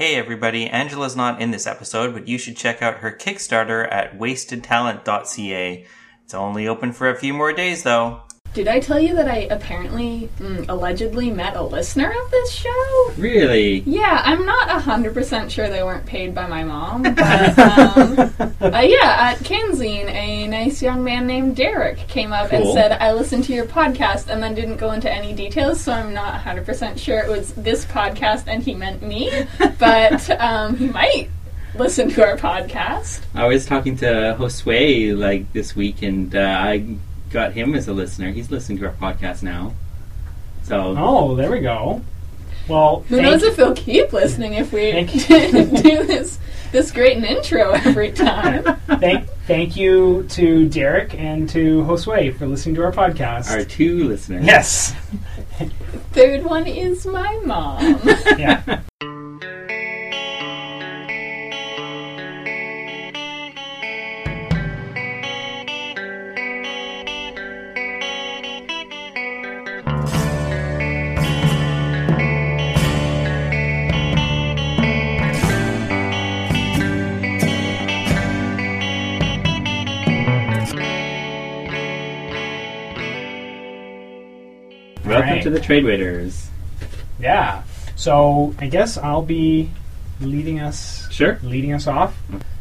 Hey everybody, Angela's not in this episode, but you should check out her Kickstarter at wastedtalent.ca. It's only open for a few more days though. Did I tell you that I apparently, mm, allegedly met a listener of this show? Really? Yeah, I'm not 100% sure they weren't paid by my mom, but um, uh, yeah, at Canzine, a nice young man named Derek came up and said, I listened to your podcast, and then didn't go into any details, so I'm not 100% sure it was this podcast and he meant me, but um, he might listen to our podcast. I was talking to Josue like this week, and uh, I got him as a listener. He's listening to our podcast now. So Oh, there we go. Well, Who thank, knows if he'll keep listening if we do this this great an intro every time. thank, thank you to Derek and to Josue for listening to our podcast. our two listeners. Yes. Third one is my mom. Yeah. Welcome to the Trade Waiters. Yeah. So I guess I'll be leading us Sure. leading us off.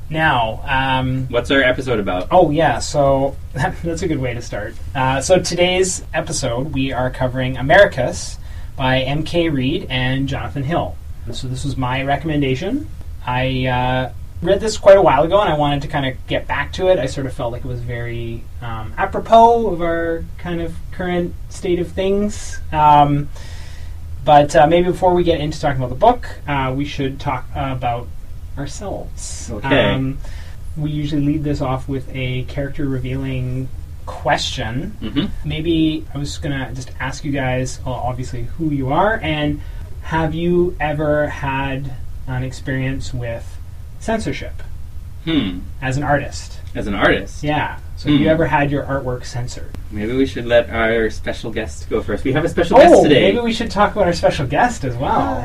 Now, um, What's our episode about? Oh yeah, so that's a good way to start. Uh, so today's episode, we are covering Americus by M.K. Reed and Jonathan Hill. So this was my recommendation. I uh, read this quite a while ago, and I wanted to kind of get back to it. I sort of felt like it was very um, apropos of our kind of current state of things. Um, but uh, maybe before we get into talking about the book, uh, we should talk about ourselves. Okay. Um, we usually lead this off with a character revealing question. hmm Maybe I was going to just ask you guys, well, obviously, who you are, and have you ever had an experience with censorship Hmm. as an artist? As an artist, Yeah. So have you Hmm. ever had your artwork censored? maybe we should let our special guest go first. We have a special guest Oh, today. maybe we should talk about our special guest as well.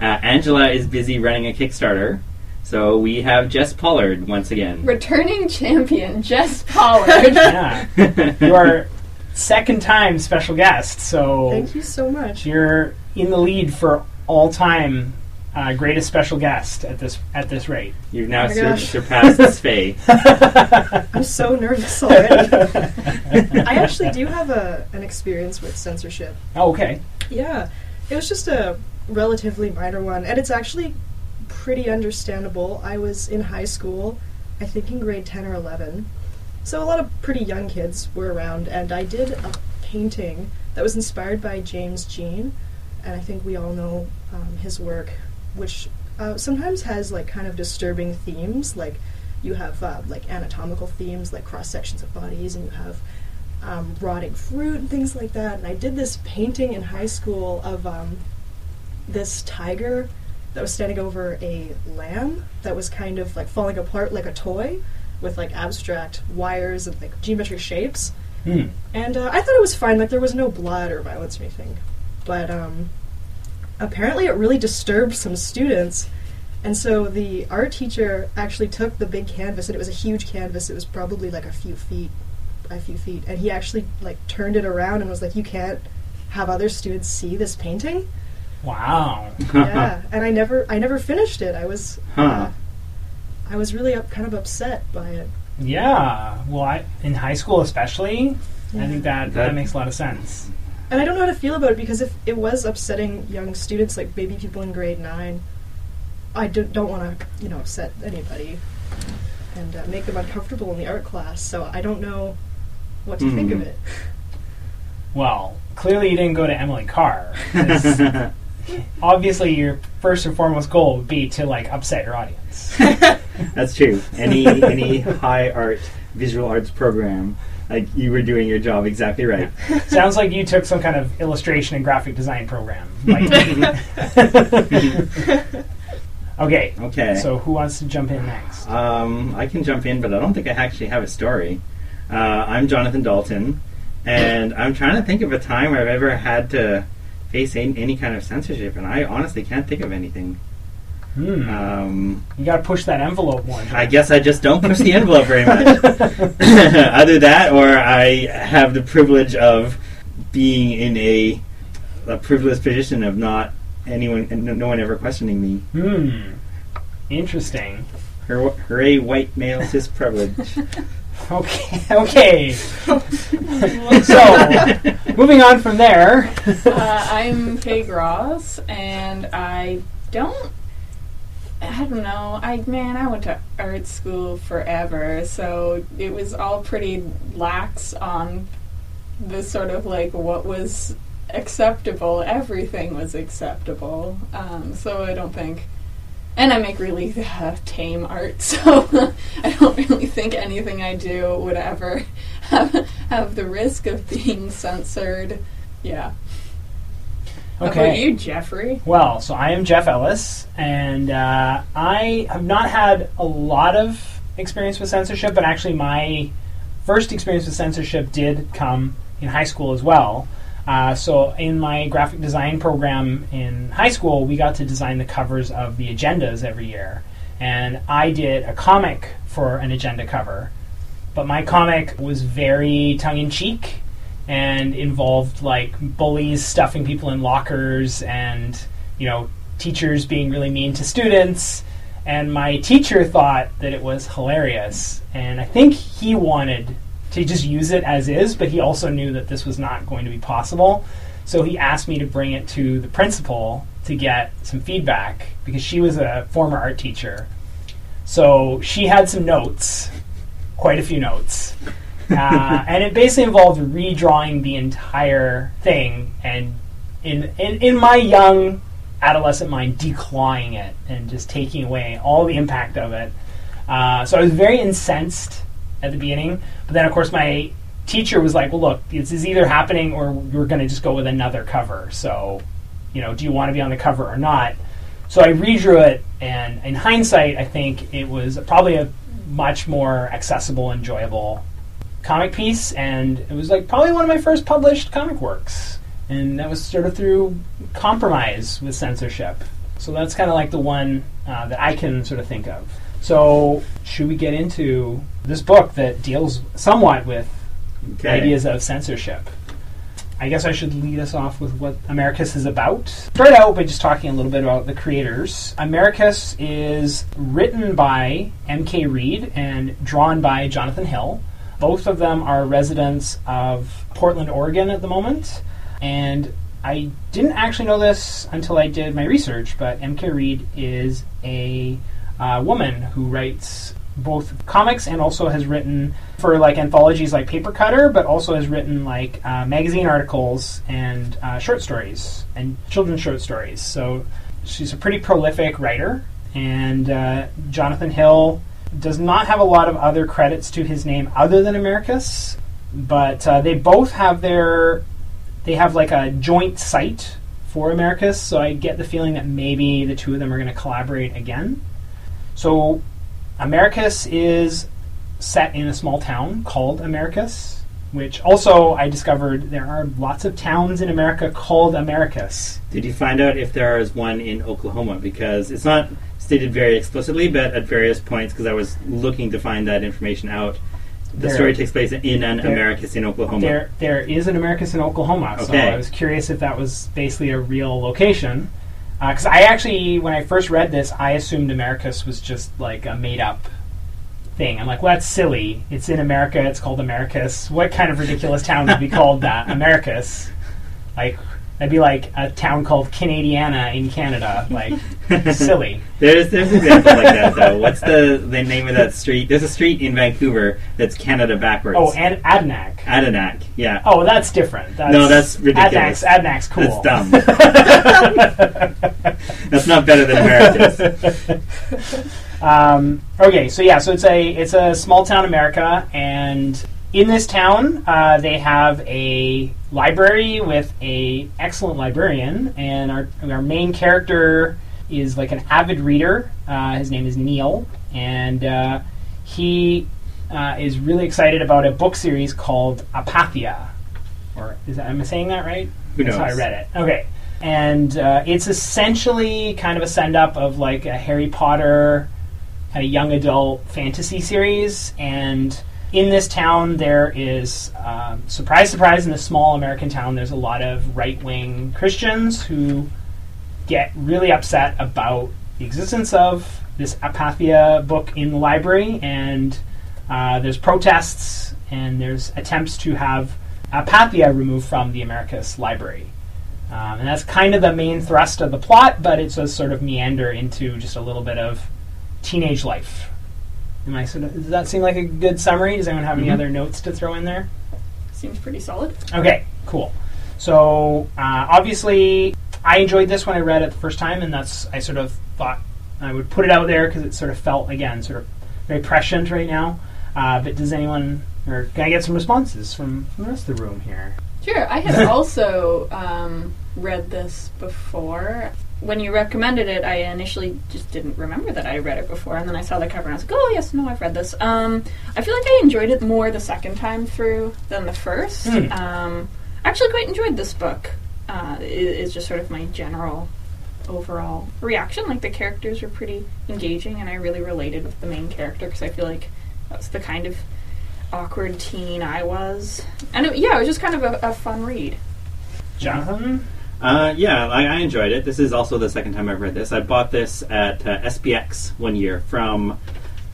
Uh, Angela is busy running a Kickstarter, so we have Jess Pollard once again. Returning champion Jess Pollard. yeah. You are second time special guest, so Thank you so much. you're in the lead for all time uh, greatest special guest at this at this rate. You've now Oh my sur- gosh. surpassed Svei. I'm so nervous already. I actually do have a, an experience with censorship. Oh, okay. Yeah, it was just a relatively minor one, and it's actually pretty understandable. I was in high school, I think in grade 10 or 11, so a lot of pretty young kids were around, and I did a painting that was inspired by James Jean, and I think we all know um, his work, which uh, sometimes has like kind of disturbing themes, like you have uh, like anatomical themes, like cross sections of bodies, and you have um, rotting fruit and things like that. And I did this painting in high school of um, this tiger that was standing over a lamb that was kind of like falling apart like a toy with like abstract wires and like geometric shapes. Hmm. And uh, I thought it was fine, like there was no blood or violence or anything. But um, apparently it really disturbed some students. And so the art teacher actually took the big canvas, and it was a huge canvas. It was probably like a few feet by a few feet, and he actually like turned it around and was like, "You can't have other students see this painting." Wow. yeah, and I never, I never finished it. I was, Huh. uh, I was really up, kind of upset by it. Yeah. Well, I, in high school especially, I think that, that That- makes a lot of sense. And I don't know how to feel about it because if it was upsetting young students, like maybe people in grade nine, I do, don't want to, you know, upset anybody and uh, make them uncomfortable in the art class. So I don't know what to think of Hmm. it. Well, clearly you didn't go to Emily Carr. Obviously, your first and foremost goal would be to like upset your audience. That's true. Any any high art visual arts program, like you were doing your job exactly right. Sounds like you took some kind of illustration and graphic design program. Like, okay. Okay. So who wants to jump in next? Um, I can jump in, but I don't think I actually have a story. Uh, I'm Jonathan Dalton, and I'm trying to think of a time where I've ever had to face any, any kind of censorship, and I honestly can't think of anything. Hmm. Um, you got to push that envelope more. I guess I just don't push the envelope very much. Either that, or I have the privilege of being in a, a privileged position of not anyone, no no one ever questioning me. Hmm. Interesting. Hur- Hooray, white male cis privilege. Okay. Okay. so, moving on from there. uh, I'm Kay Gross, and I don't. I don't know. I man, I went to art school forever, so it was all pretty lax on the sort of like what was acceptable. Everything was acceptable. Um, so I don't think. And I make really uh, tame art, so I don't really think anything I do would ever have, have the risk of being censored. Yeah. How about Okay. you, Jeffrey? Well, so I am Jeff Ellis, and uh, I have not had a lot of experience with censorship, but actually, my first experience with censorship did come in high school as well. Uh, so, in my graphic design program in high school, we got to design the covers of the agendas every year. And I did a comic for an agenda cover, but my comic was very tongue in cheek and involved like bullies stuffing people in lockers and you know teachers being really mean to students. And my teacher thought that it was hilarious. And i think he wanted to just use it as is but he also knew that this was not going to be possible. So he asked me to bring it to the principal to get some feedback because she was a former art teacher. So she had some notes quite a few notes uh, and it basically involved redrawing the entire thing and in, in in my young adolescent mind declawing it and just taking away all the impact of it. Uh, so i was very incensed at the beginning but then of course my teacher was like well look this is either happening or we're going to just go with another cover so you know do you want to be on the cover or not? So i redrew it and in hindsight i think it was probably a much more accessible enjoyable comic piece, and it was like probably one of my first published comic works. And that was sort of through compromise with censorship. So that's kind of like the one uh, that I can sort of think of. So, should we get into this book that deals somewhat with Okay. ideas of censorship? I guess I should lead us off with what Americus is about. Start out by just talking a little bit about the creators. Americus is written by M.K. Reed and drawn by Jonathan Hill. Both of them are residents of Portland, Oregon at the moment. And I didn't actually know this until I did my research, but M.K. Reed is a uh, woman who writes both comics and also has written for like anthologies like Papercutter, but also has written like uh, magazine articles and uh, short stories and children's short stories. So she's a pretty prolific writer. And uh, Jonathan Hill does not have a lot of other credits to his name other than Americus, but uh, they both have their they have like a joint site for Americus. So I get the feeling that maybe the two of them are going to collaborate again. So Americus is set in a small town called Americus, which also I discovered there are lots of towns in America called Americus. Did you find out if there is one in Oklahoma? Because it's not stated very explicitly, but at various points, because I was looking to find that information out, the There- story takes place in an there- Americus in Oklahoma. There, there is an Americus in Oklahoma, so I was curious if that was basically a real location. Uh, because I actually, when I first read this, I assumed Americus was just like a made-up thing. I'm like, well, that's silly. It's in America. It's called Americus. What kind of ridiculous town would be called that? Americus. Like, that'd be like a town called Canadiana in Canada. Like, silly. There's there's examples like that though. What's the the name of that street? There's a street in Vancouver that's Canada backwards. Oh, and Adanac. Adanac. Yeah. Oh, that's different. That's, No, that's ridiculous. Adnac's, Adnac's cool. That's dumb. that's not better than Americus. Um, okay, so yeah, so it's a it's a small town America, and in this town uh, they have a library with a excellent librarian, and our our main character is like an avid reader. Uh, his name is Neil, and uh, he uh, is really excited about a book series called Apathea. Or is that, am I saying that right? Who That's how I read it. Okay. and uh, it's essentially kind of a send up of like a Harry Potter kind of young adult fantasy series. And in this town, there is um, surprise, surprise, in this small American town, there's a lot of right wing Christians who get really upset about the existence of this Apathea book in the library, and uh, there's protests and there's attempts to have Apathea removed from the Americus library. Um, and that's kind of the main thrust of the plot, but it does sort of meander into just a little bit of teenage life. Am I sort of, does that seem like a good summary? Does anyone have any Mhm. other notes to throw in there? Seems pretty solid. Okay, cool. So uh, obviously, I enjoyed this when I read it the first time, and that's I sort of thought I would put it out there because it sort of felt again sort of very prescient right now. Uh, but does anyone or can I get some responses from, from the rest of the room here? Sure. I had also um, read this before. When you recommended it, I initially just didn't remember that I read it before, and then I saw the cover and I was like, "Oh yes, no, I've read this." Um, I feel like I enjoyed it more the second time through than the first. Hmm. Um, I actually quite enjoyed this book. Uh, is just sort of my general overall reaction. Like the characters were pretty engaging, and I really related with the main character because I feel like that's the kind of awkward teen I was. And it, yeah, it was just kind of a, a fun read. Jonathan? Uh, yeah, I, I enjoyed it. This is also the second time I've read this. I bought this at uh, SPX one year from.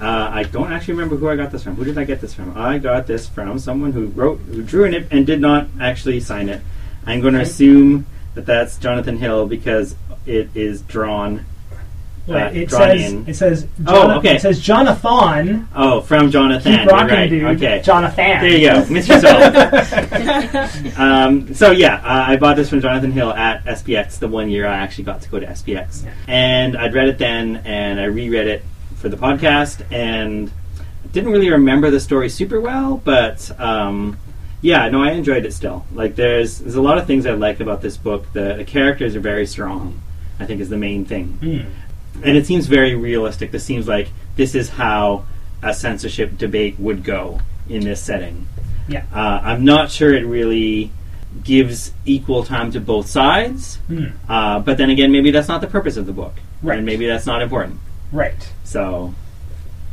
Uh, I don't actually remember who I got this from. Who did I get this from? I got this from someone who wrote, who drew in it and did not actually sign it. I'm going to assume that that's Jonathan Hill because it is drawn. Wait, Uh, it drawn says in. it says Oh, okay. it says Jonathan. Oh, from Jonathan. Keep rocking, right. dude. Okay. Jonathan. There you go, Miss yourself. um, so yeah, uh, I bought this from Jonathan Hill at SPX the one year I actually got to go to SPX, Yeah. and I'd read it then, and I reread it for the podcast, and didn't really remember the story super well, but um, yeah, no, I enjoyed it still. Like there's there's a lot of things I like about this book. The, the characters are very strong. I think is the main thing Hmm. And it seems very realistic. This seems like this is how a censorship debate would go in this setting. Yeah. Uh, I'm not sure it really gives equal time to both sides, Hmm. uh, but then again, maybe that's not the purpose of the book, Right. and maybe that's not important. Right. So,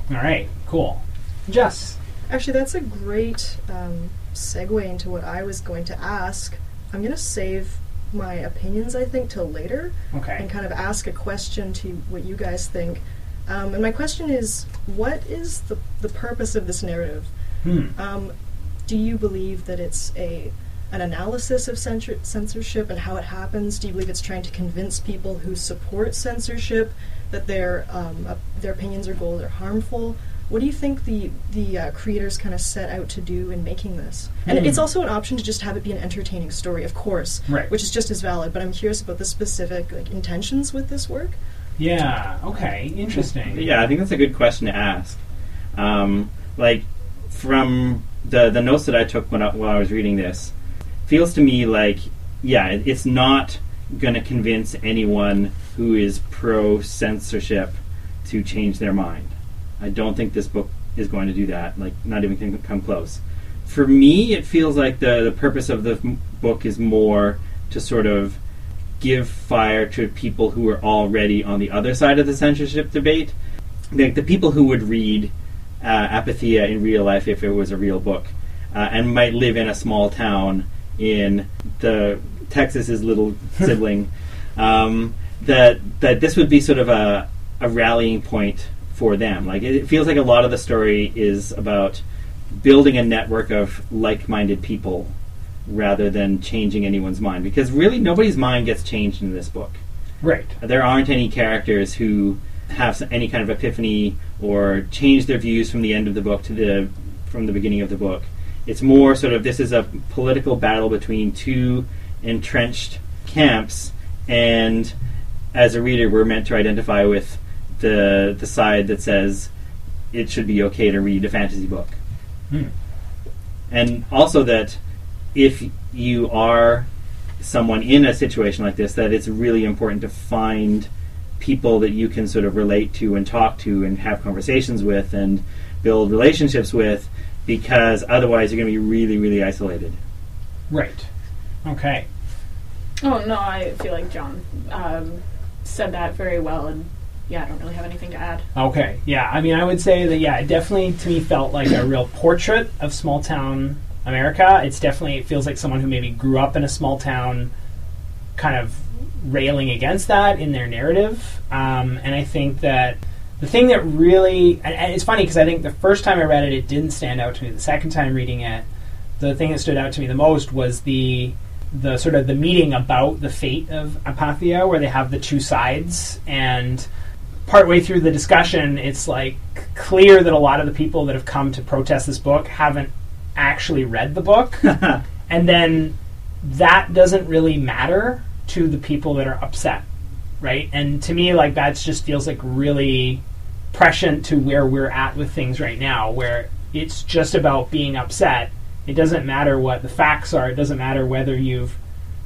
All right. Cool. Jess. Actually, that's a great um, segue into what I was going to ask. I'm going to save my opinions, I think, till later Okay. and kind of ask a question to what you guys think. Um, and my question is what is the, the purpose of this narrative? Hmm. Um, do you believe that it's a an analysis of censor- censorship and how it happens? Do you believe it's trying to convince people who support censorship that their um, uh, their opinions or goals are harmful? What do you think the the uh, creators kind of set out to do in making this? And Hmm. it's also an option to just have it be an entertaining story, of course, Right. which is just as valid. But I'm curious about the specific like intentions with this work. Yeah. Okay. Interesting. yeah, I think that's a good question to ask. Um, like from the the notes that I took when I, while I was reading this, feels to me like yeah, it, it's not going to convince anyone who is pro censorship to change their mind. I don't think this book is going to do that. Like, not even can come close. For me, it feels like the the purpose of the book is more to sort of give fire to people who are already on the other side of the censorship debate. Like the people who would read uh, Apathea in real life if it was a real book, uh, and might live in a small town in the Texas's little sibling. Um, that that this would be sort of a a rallying point for them. Like it, it feels like a lot of the story is about building a network of like-minded people rather than changing anyone's mind because really nobody's mind gets changed in this book Right. there aren't any characters who have any kind of epiphany or change their views from the end of the book to the from the beginning of the book. It's more sort of this is a political battle between two entrenched camps, and as a reader, we're meant to identify with the the side that says it should be okay to read a fantasy book, Hmm. and also that if you are someone in a situation like this that it's really important to find people that you can sort of relate to and talk to and have conversations with and build relationships with because otherwise you're going to be really really isolated Right. Okay. Oh no, I feel like John um, said that very well, and yeah, I don't really have anything to add. Okay, yeah. I mean, I would say that yeah, it definitely to me felt like a real portrait of small town America. It's definitely it feels like someone who maybe grew up in a small town, kind of railing against that in their narrative. Um, and I think that the thing that really and, and it's funny because I think the first time I read it, it didn't stand out to me. The second time reading it, the thing that stood out to me the most was the the sort of the meeting about the fate of Apathea, where they have the two sides and partway through the discussion, it's like clear that a lot of the people that have come to protest this book haven't actually read the book, and then that doesn't really matter to the people that are upset, right? And to me, like that just feels like really prescient to where we're at with things right now, where it's just about being upset. It doesn't matter what the facts are. It doesn't matter whether you've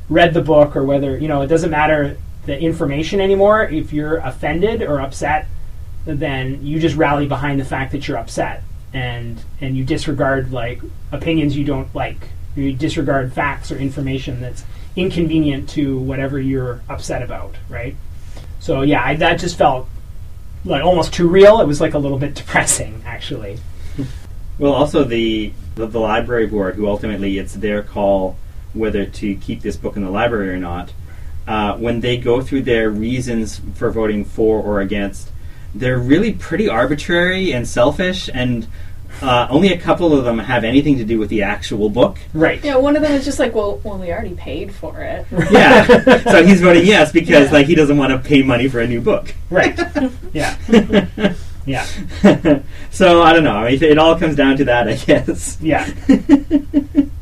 read the book or whether you know. It doesn't matter the information anymore. If you're offended or upset, then you just rally behind the fact that you're upset and and you disregard like opinions you don't like. You disregard facts or information that's inconvenient to whatever you're upset about, right? So yeah, I, that just felt like almost too real. It was like a little bit depressing, actually. Well, also the, the the library board, who ultimately it's their call whether to keep this book in the library or not. Uh, when they go through their reasons for voting for or against, they're really pretty arbitrary and selfish, and uh, only a couple of them have anything to do with the actual book. Right. Yeah, one of them is just like, well, well, we already paid for it. Yeah, so he's voting yes because Yeah. like he doesn't want to pay money for a new book. Right. Yeah. Yeah. so I don't know. I mean, it all comes down to that, I guess. Yeah.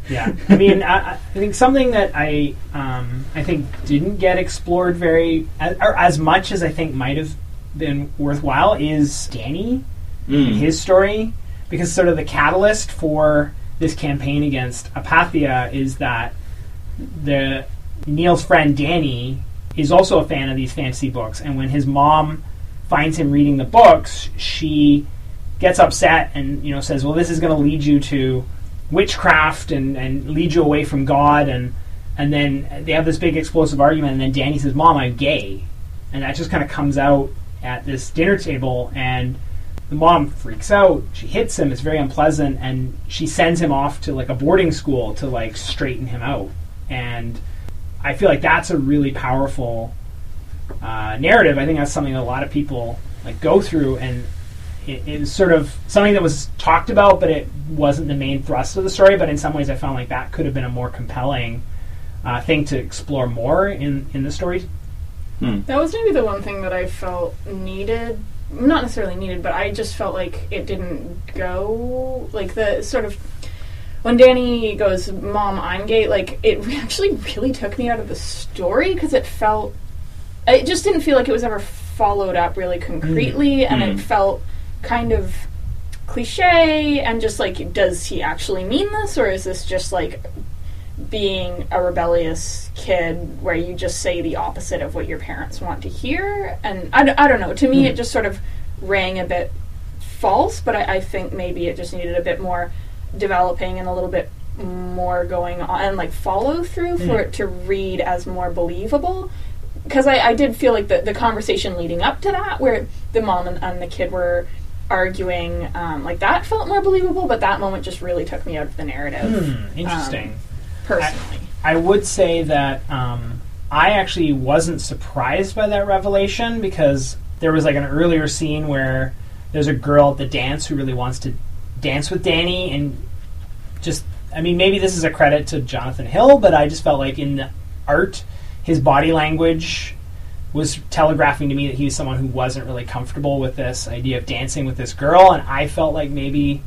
Yeah. I mean, I, I think something that I um, I think didn't get explored very as, or as much as I think might have been worthwhile is Danny and Mm. his story because sort of the catalyst for this campaign against Apathea is that the Neil's friend Danny is also a fan of these fantasy books and when his mom finds him reading the books she gets upset and you know says well this is going to lead you to witchcraft and, and lead you away from God and and then they have this big explosive argument and then Danny says mom I'm gay. And that just kind of comes out at this dinner table and the mom freaks out. She hits him. It's very unpleasant and she sends him off to like a boarding school to like straighten him out. And i feel like that's a really powerful uh, narrative. I think that's something that a lot of people like go through and it is sort of something that was talked about but it wasn't the main thrust of the story but in some ways i found like that could have been a more compelling uh, thing to explore more in, in the story That was maybe the one thing that I felt needed. Not necessarily needed, but I just felt like it didn't go. Like the sort of. When Danny goes, Mom, I'm gay, like, it actually really took me out of the story because it felt. It just didn't feel like it was ever followed up really concretely, and it Mm. felt kind of cliche and just like, does he actually mean this, or is this just like being a rebellious kid where you just say the opposite of what your parents want to hear. And I, d- I don't know. To me, hmm. it just sort of rang a bit false, but I, I think maybe it just needed a bit more developing and a little bit more going on and like follow through for hmm. it to read as more believable. Because I, I did feel like the, the conversation leading up to that, where the mom and, and the kid were arguing, um, like that felt more believable, but that moment just really took me out of the narrative Hmm, interesting personally. I would say that um, I actually wasn't surprised by that revelation because there was like an earlier scene where there's a girl at the dance who really wants to dance with Danny and just I mean maybe this is a credit to Jonathan Hill, but I just felt like in the art his body language was telegraphing to me that he was someone who wasn't really comfortable with this idea of dancing with this girl and I felt like maybe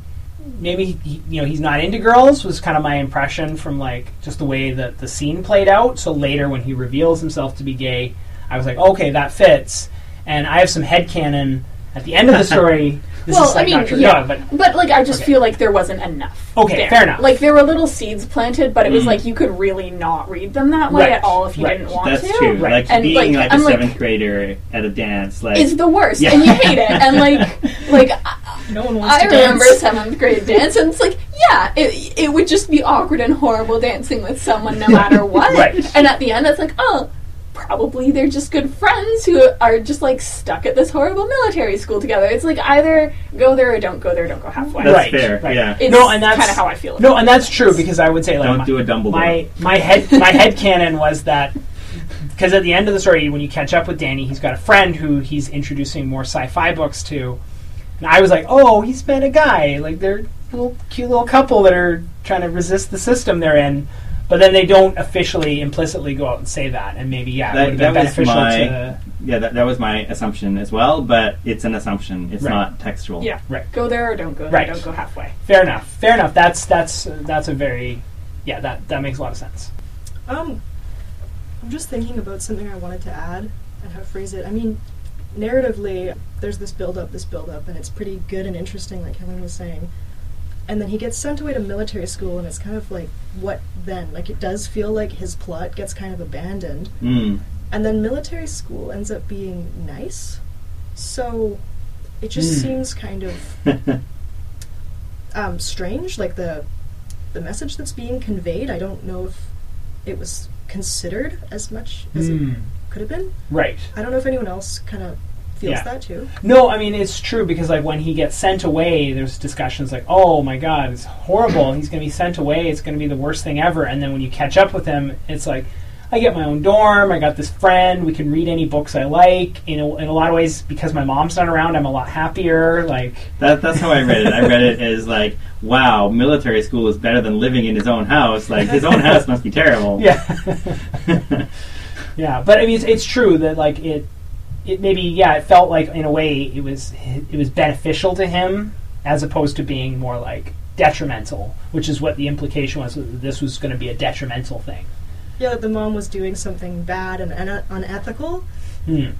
maybe he, you know he's not into girls was kind of my impression from like just the way that the scene played out. So later when he reveals himself to be gay i was like okay that fits. And i have some headcanon at the end of the story this well, is like I mean, not true. yeah, No, but but like I just Okay. feel like there wasn't enough. Okay, there. fair enough. Like there were little seeds planted, but it was Mm. like you could really not read them that way Right, at all if you right. didn't want That's to. That's true. Right. Like And, being like, like, I'm a like- seventh grader at a dance, like Is the worst, Yeah. and you hate it, and like, like No one wants to remember dance. seventh grade dance, and it's like, No one wants I to remember dance. seventh grade dance, and it's like, yeah, it, it would just be awkward and horrible dancing with someone no matter what. Right. And at the end, it's like, oh, probably they're just good friends who are just like stuck at this horrible military school together. It's like either go there or don't go there, don't go halfway. That's Right, fair. right. Yeah. It's No, and that's- kind of how I feel. About it. No, and that's true because I would say like Don't my, do a Dumbledore. my my head my head canon was that because at the end of the story when you catch up with Danny, he's got a friend who he's introducing more sci-fi books to, and I was like, oh, he's met a guy like they're a little cute little couple that are trying to resist the system they're in. But then they don't officially, implicitly go out and say that, and maybe yeah, That- it would have been was beneficial my- to Yeah, that, that was my assumption as well, but it's an assumption. It's Right. not textual. yeah, Right. Go there or don't go there. Right. Don't go halfway. Fair enough. Fair enough. That's that's that's a very yeah that that makes a lot of sense. Um, I'm just thinking about something I wanted to add and how to phrase it. I mean, narratively, there's this build up, this build up, and it's pretty good and interesting, like Helen was saying. And then he gets sent away to military school, and it's kind of like, what then? Like, it does feel like his plot gets kind of abandoned. Mm. And then military school ends up being nice. So it just Hmm. seems kind of um, strange, like the the message that's being conveyed. I don't know if it was considered as much as it Hmm. could have been. Right. I don't know if anyone else kind of feels Yeah. that too. No, I mean it's true because like when he gets sent away, there's discussions like, "Oh my God, it's horrible. He's going to be sent away. It's going to be the worst thing ever." And then when you catch up with him, it's like, "I get my own dorm. I got this friend. We can read any books I like." In a, in a lot of ways, because my mom's not around, I'm a lot happier. Like, That, that's how I read it. I read it as like, wow, military school is better than living in his own house. Like, his own house must be terrible. yeah, yeah. But I mean, it's, it's true that like it, it maybe yeah, it felt like in a way it was it was beneficial to him as opposed to being more like detrimental, which is what the implication was. that This was going to be a detrimental thing. Yeah, that the mom was doing something bad and un- unethical, Hmm.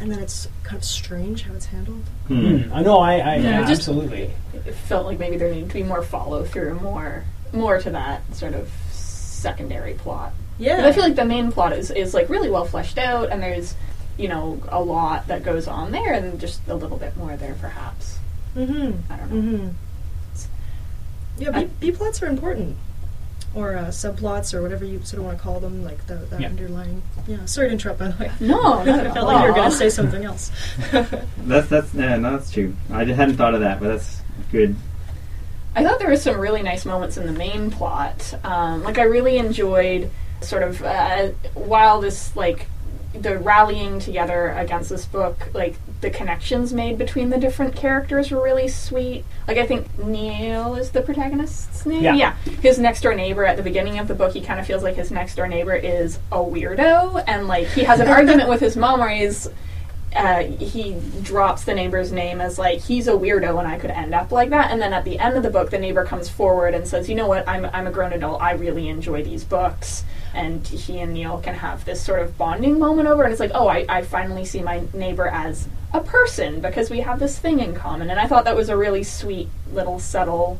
and then it's kind of strange how it's handled. Hmm. Hmm. I know. I, I Yeah, yeah, just- absolutely. It felt like maybe there needed to be more follow through, more more to that sort of secondary plot. Yeah, But I feel like the main plot is, is like really well fleshed out, and there's you know a lot that goes on there, and just a little bit more there, perhaps. Mm-hmm. I don't know. Mm-hmm. Yeah, I- B, B plots are important, or uh, subplots, or whatever you sort of want to call them, like the, that Yeah. underlying. Yeah, sorry to interrupt. By the way, No, not I felt like you were going to say something else. That's, that's, yeah, no, that's true. I hadn't thought of that, but that's good. I thought there were some really nice moments in the main plot. Um, like I really enjoyed sort of uh, while this like the rallying together against this book, like the connections made between the different characters were really sweet. Like I think Neil is the protagonist's name. Yeah. his next door neighbor at the beginning of the book, he kind of feels like his next door neighbor is a weirdo, and like he has an argument with his mom where he's uh, he drops the neighbor's name as like he's a weirdo and I could end up like that. And then at the end of the book, the neighbor comes forward and says, "You know what? I'm I'm a grown adult. I really enjoy these books." And he and Neil can have this sort of bonding moment over, and it's like, "Oh, I, I finally see my neighbor as a person because we have this thing in common." And I thought that was a really sweet little subtle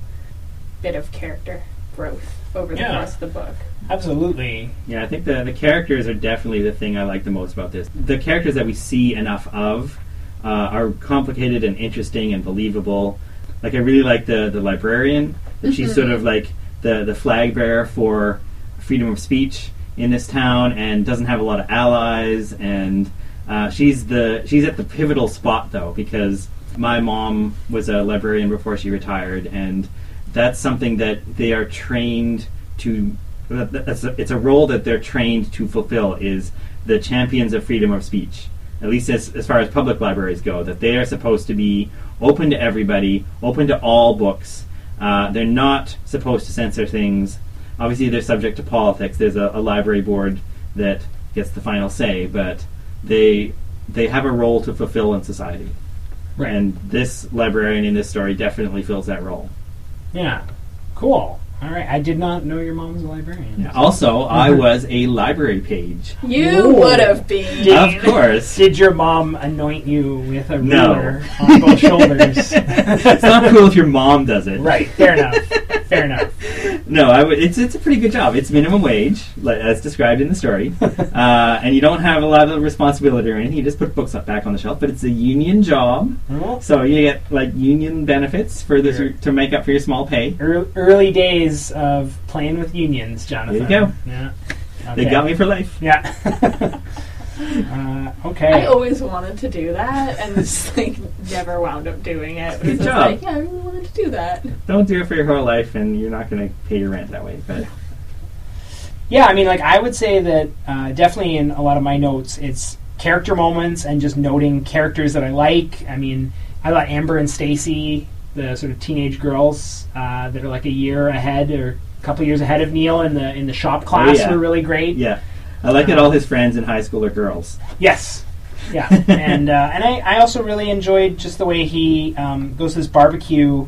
bit of character growth over the Yeah. course of the book. Absolutely. Yeah, I think the, the characters are definitely the thing I like the most about this. The characters that we see enough of uh, are complicated and interesting and believable. Like, I really like the, the librarian. That she's sort of like the, the flag bearer for freedom of speech in this town and doesn't have a lot of allies. And uh, she's the she's at the pivotal spot, though, because my mom was a librarian before she retired, and that's something that they are trained to that's a, it's a role that they're trained to fulfill is the champions of freedom of speech. At least as, as far as public libraries go that they are supposed to be open to everybody open to all books. Uh, they're not supposed to censor things. Obviously they're subject to politics. There's a, a library board that gets the final say but they they have a role to fulfill in society. Right. and this librarian in this story definitely fills that role Yeah. Cool. All right. I did not know your mom was a librarian. also i mm-hmm. was a library page You Ooh. would have been. Did- Of course. Did your mom anoint you with a No. ruler on both shoulders? it's not cool if your mom does it. Right. Fair enough. Fair enough. No, I would. It's it's a pretty good job. It's minimum wage, like, as described in the story, uh, and you don't have a lot of responsibility or anything. You just put books up back on the shelf. But it's a union job, Well, so you get like union benefits for this to make up for your small pay. ear- early days of playing with unions, Jonathan. There you go. Yeah. They got me for life. Yeah. uh, okay. I always wanted to do that, and just like never wound up doing it. Good job. like, yeah, I really wanted to do that. Don't do it for your whole life, and you're not going to pay your rent that way. But Yeah, I mean, like I would say that uh, definitely in a lot of my notes, it's character moments and just noting characters that I like. I mean, I thought Amber and Stacy, the sort of teenage girls uh, that are like a year ahead or a couple years ahead of Neil in the in the shop class, yeah. were really great. yeah, I like that all his friends in high school are girls. Yes. Yeah, and uh, and I, I also really enjoyed just the way he um, goes to this barbecue,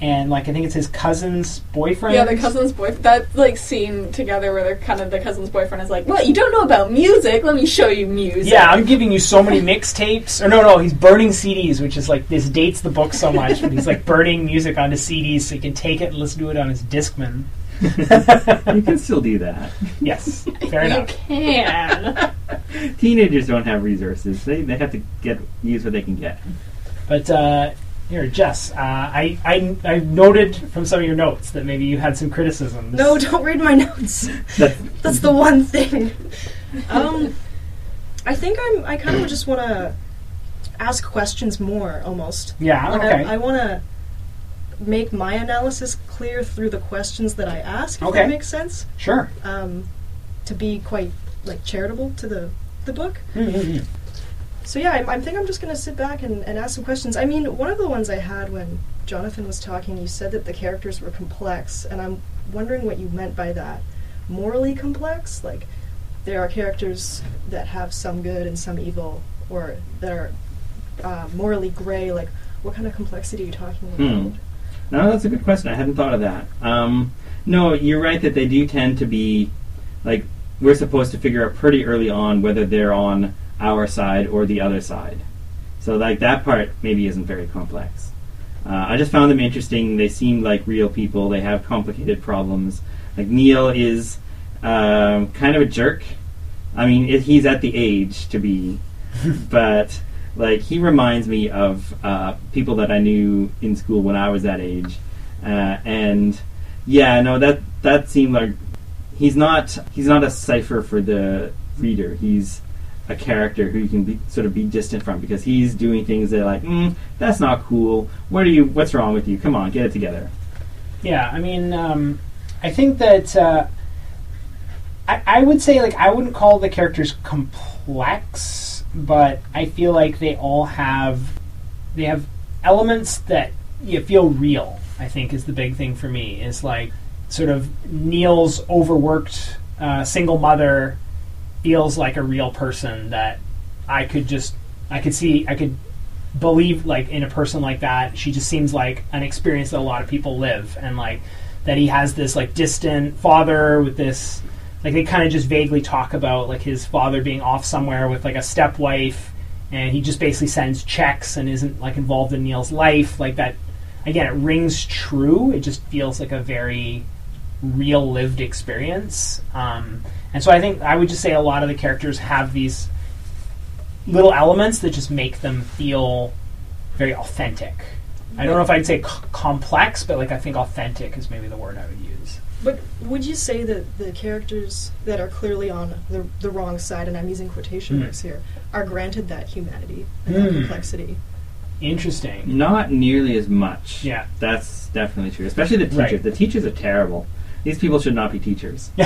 and like I think it's his cousin's boyfriend. Yeah, the cousin's boyfriend. That like scene together where they're kind of the cousin's boyfriend is like, "What? You don't know about music? Let me show you music." Yeah, I'm giving you so many mixtapes. Or no, no, he's burning CDs, which is like this dates the book so much. But he's like burning music onto CDs so he can take it and listen to it on his Discman. you can still do that. Yes, fair you enough. can. Teenagers don't have resources. They, they have to get use what they can get. But uh, here, Jess, uh, I, I I noted from some of your notes that maybe you had some criticisms. No, don't read my notes. That's, That's the one thing. Um, I think I'm. I kind of just want to ask questions more, almost. Yeah. Like okay. I, I want to make my analysis clear through the questions that I ask. If Okay. that makes sense. sure. Um, to be quite like charitable to the the book. Mm-hmm. So yeah, I, I think I'm just gonna sit back and, and ask some questions. I mean, one of the ones I had when Jonathan was talking, you said that the characters were complex, and I'm wondering what you meant by that. Morally complex, like there are characters that have some good and some evil, or that are uh, morally gray. Like, what kind of complexity are you talking about? Hmm. No, that's a good question. I hadn't thought of that. Um, no, you're right that they do tend to be like we're supposed to figure out pretty early on whether they're on our side or the other side. So like that part maybe isn't very complex. Uh, I just found them interesting. They seem like real people. They have complicated problems. Like Neil is um, kind of a jerk. I mean, it, he's at the age to be, but like he reminds me of uh, people that I knew in school when I was that age, uh, and yeah, no, that that seemed like he's not he's not a cipher for the reader. He's a character who you can be, sort of be distant from because he's doing things that are like, mm, that's not cool. What are you? What's wrong with you? Come on, get it together. Yeah, I mean, um, I think that uh, I, I would say like I wouldn't call the characters complex, but I feel like they all have they have elements that you feel real. I think is the big thing for me is like sort of Neil's overworked uh, single mother feels like a real person that I could just I could see I could believe like in a person like that she just seems like an experience that a lot of people live and like that he has this like distant father with this like they kind of just vaguely talk about like his father being off somewhere with like a stepwife and he just basically sends checks and isn't like involved in Neil's life like that again it rings true it just feels like a very real lived experience um, and so I think I would just say a lot of the characters have these little elements that just make them feel very authentic. I don't know if I'd say c- complex, but like I think authentic is maybe the word I would use. But would you say that the characters that are clearly on the, the wrong side, and I'm using quotation Hmm. marks here, are granted that humanity and that Hmm. complexity? Interesting. Not nearly as much. Yeah. that's definitely true. Especially the teachers. Right. The teachers are terrible. These people should not be teachers.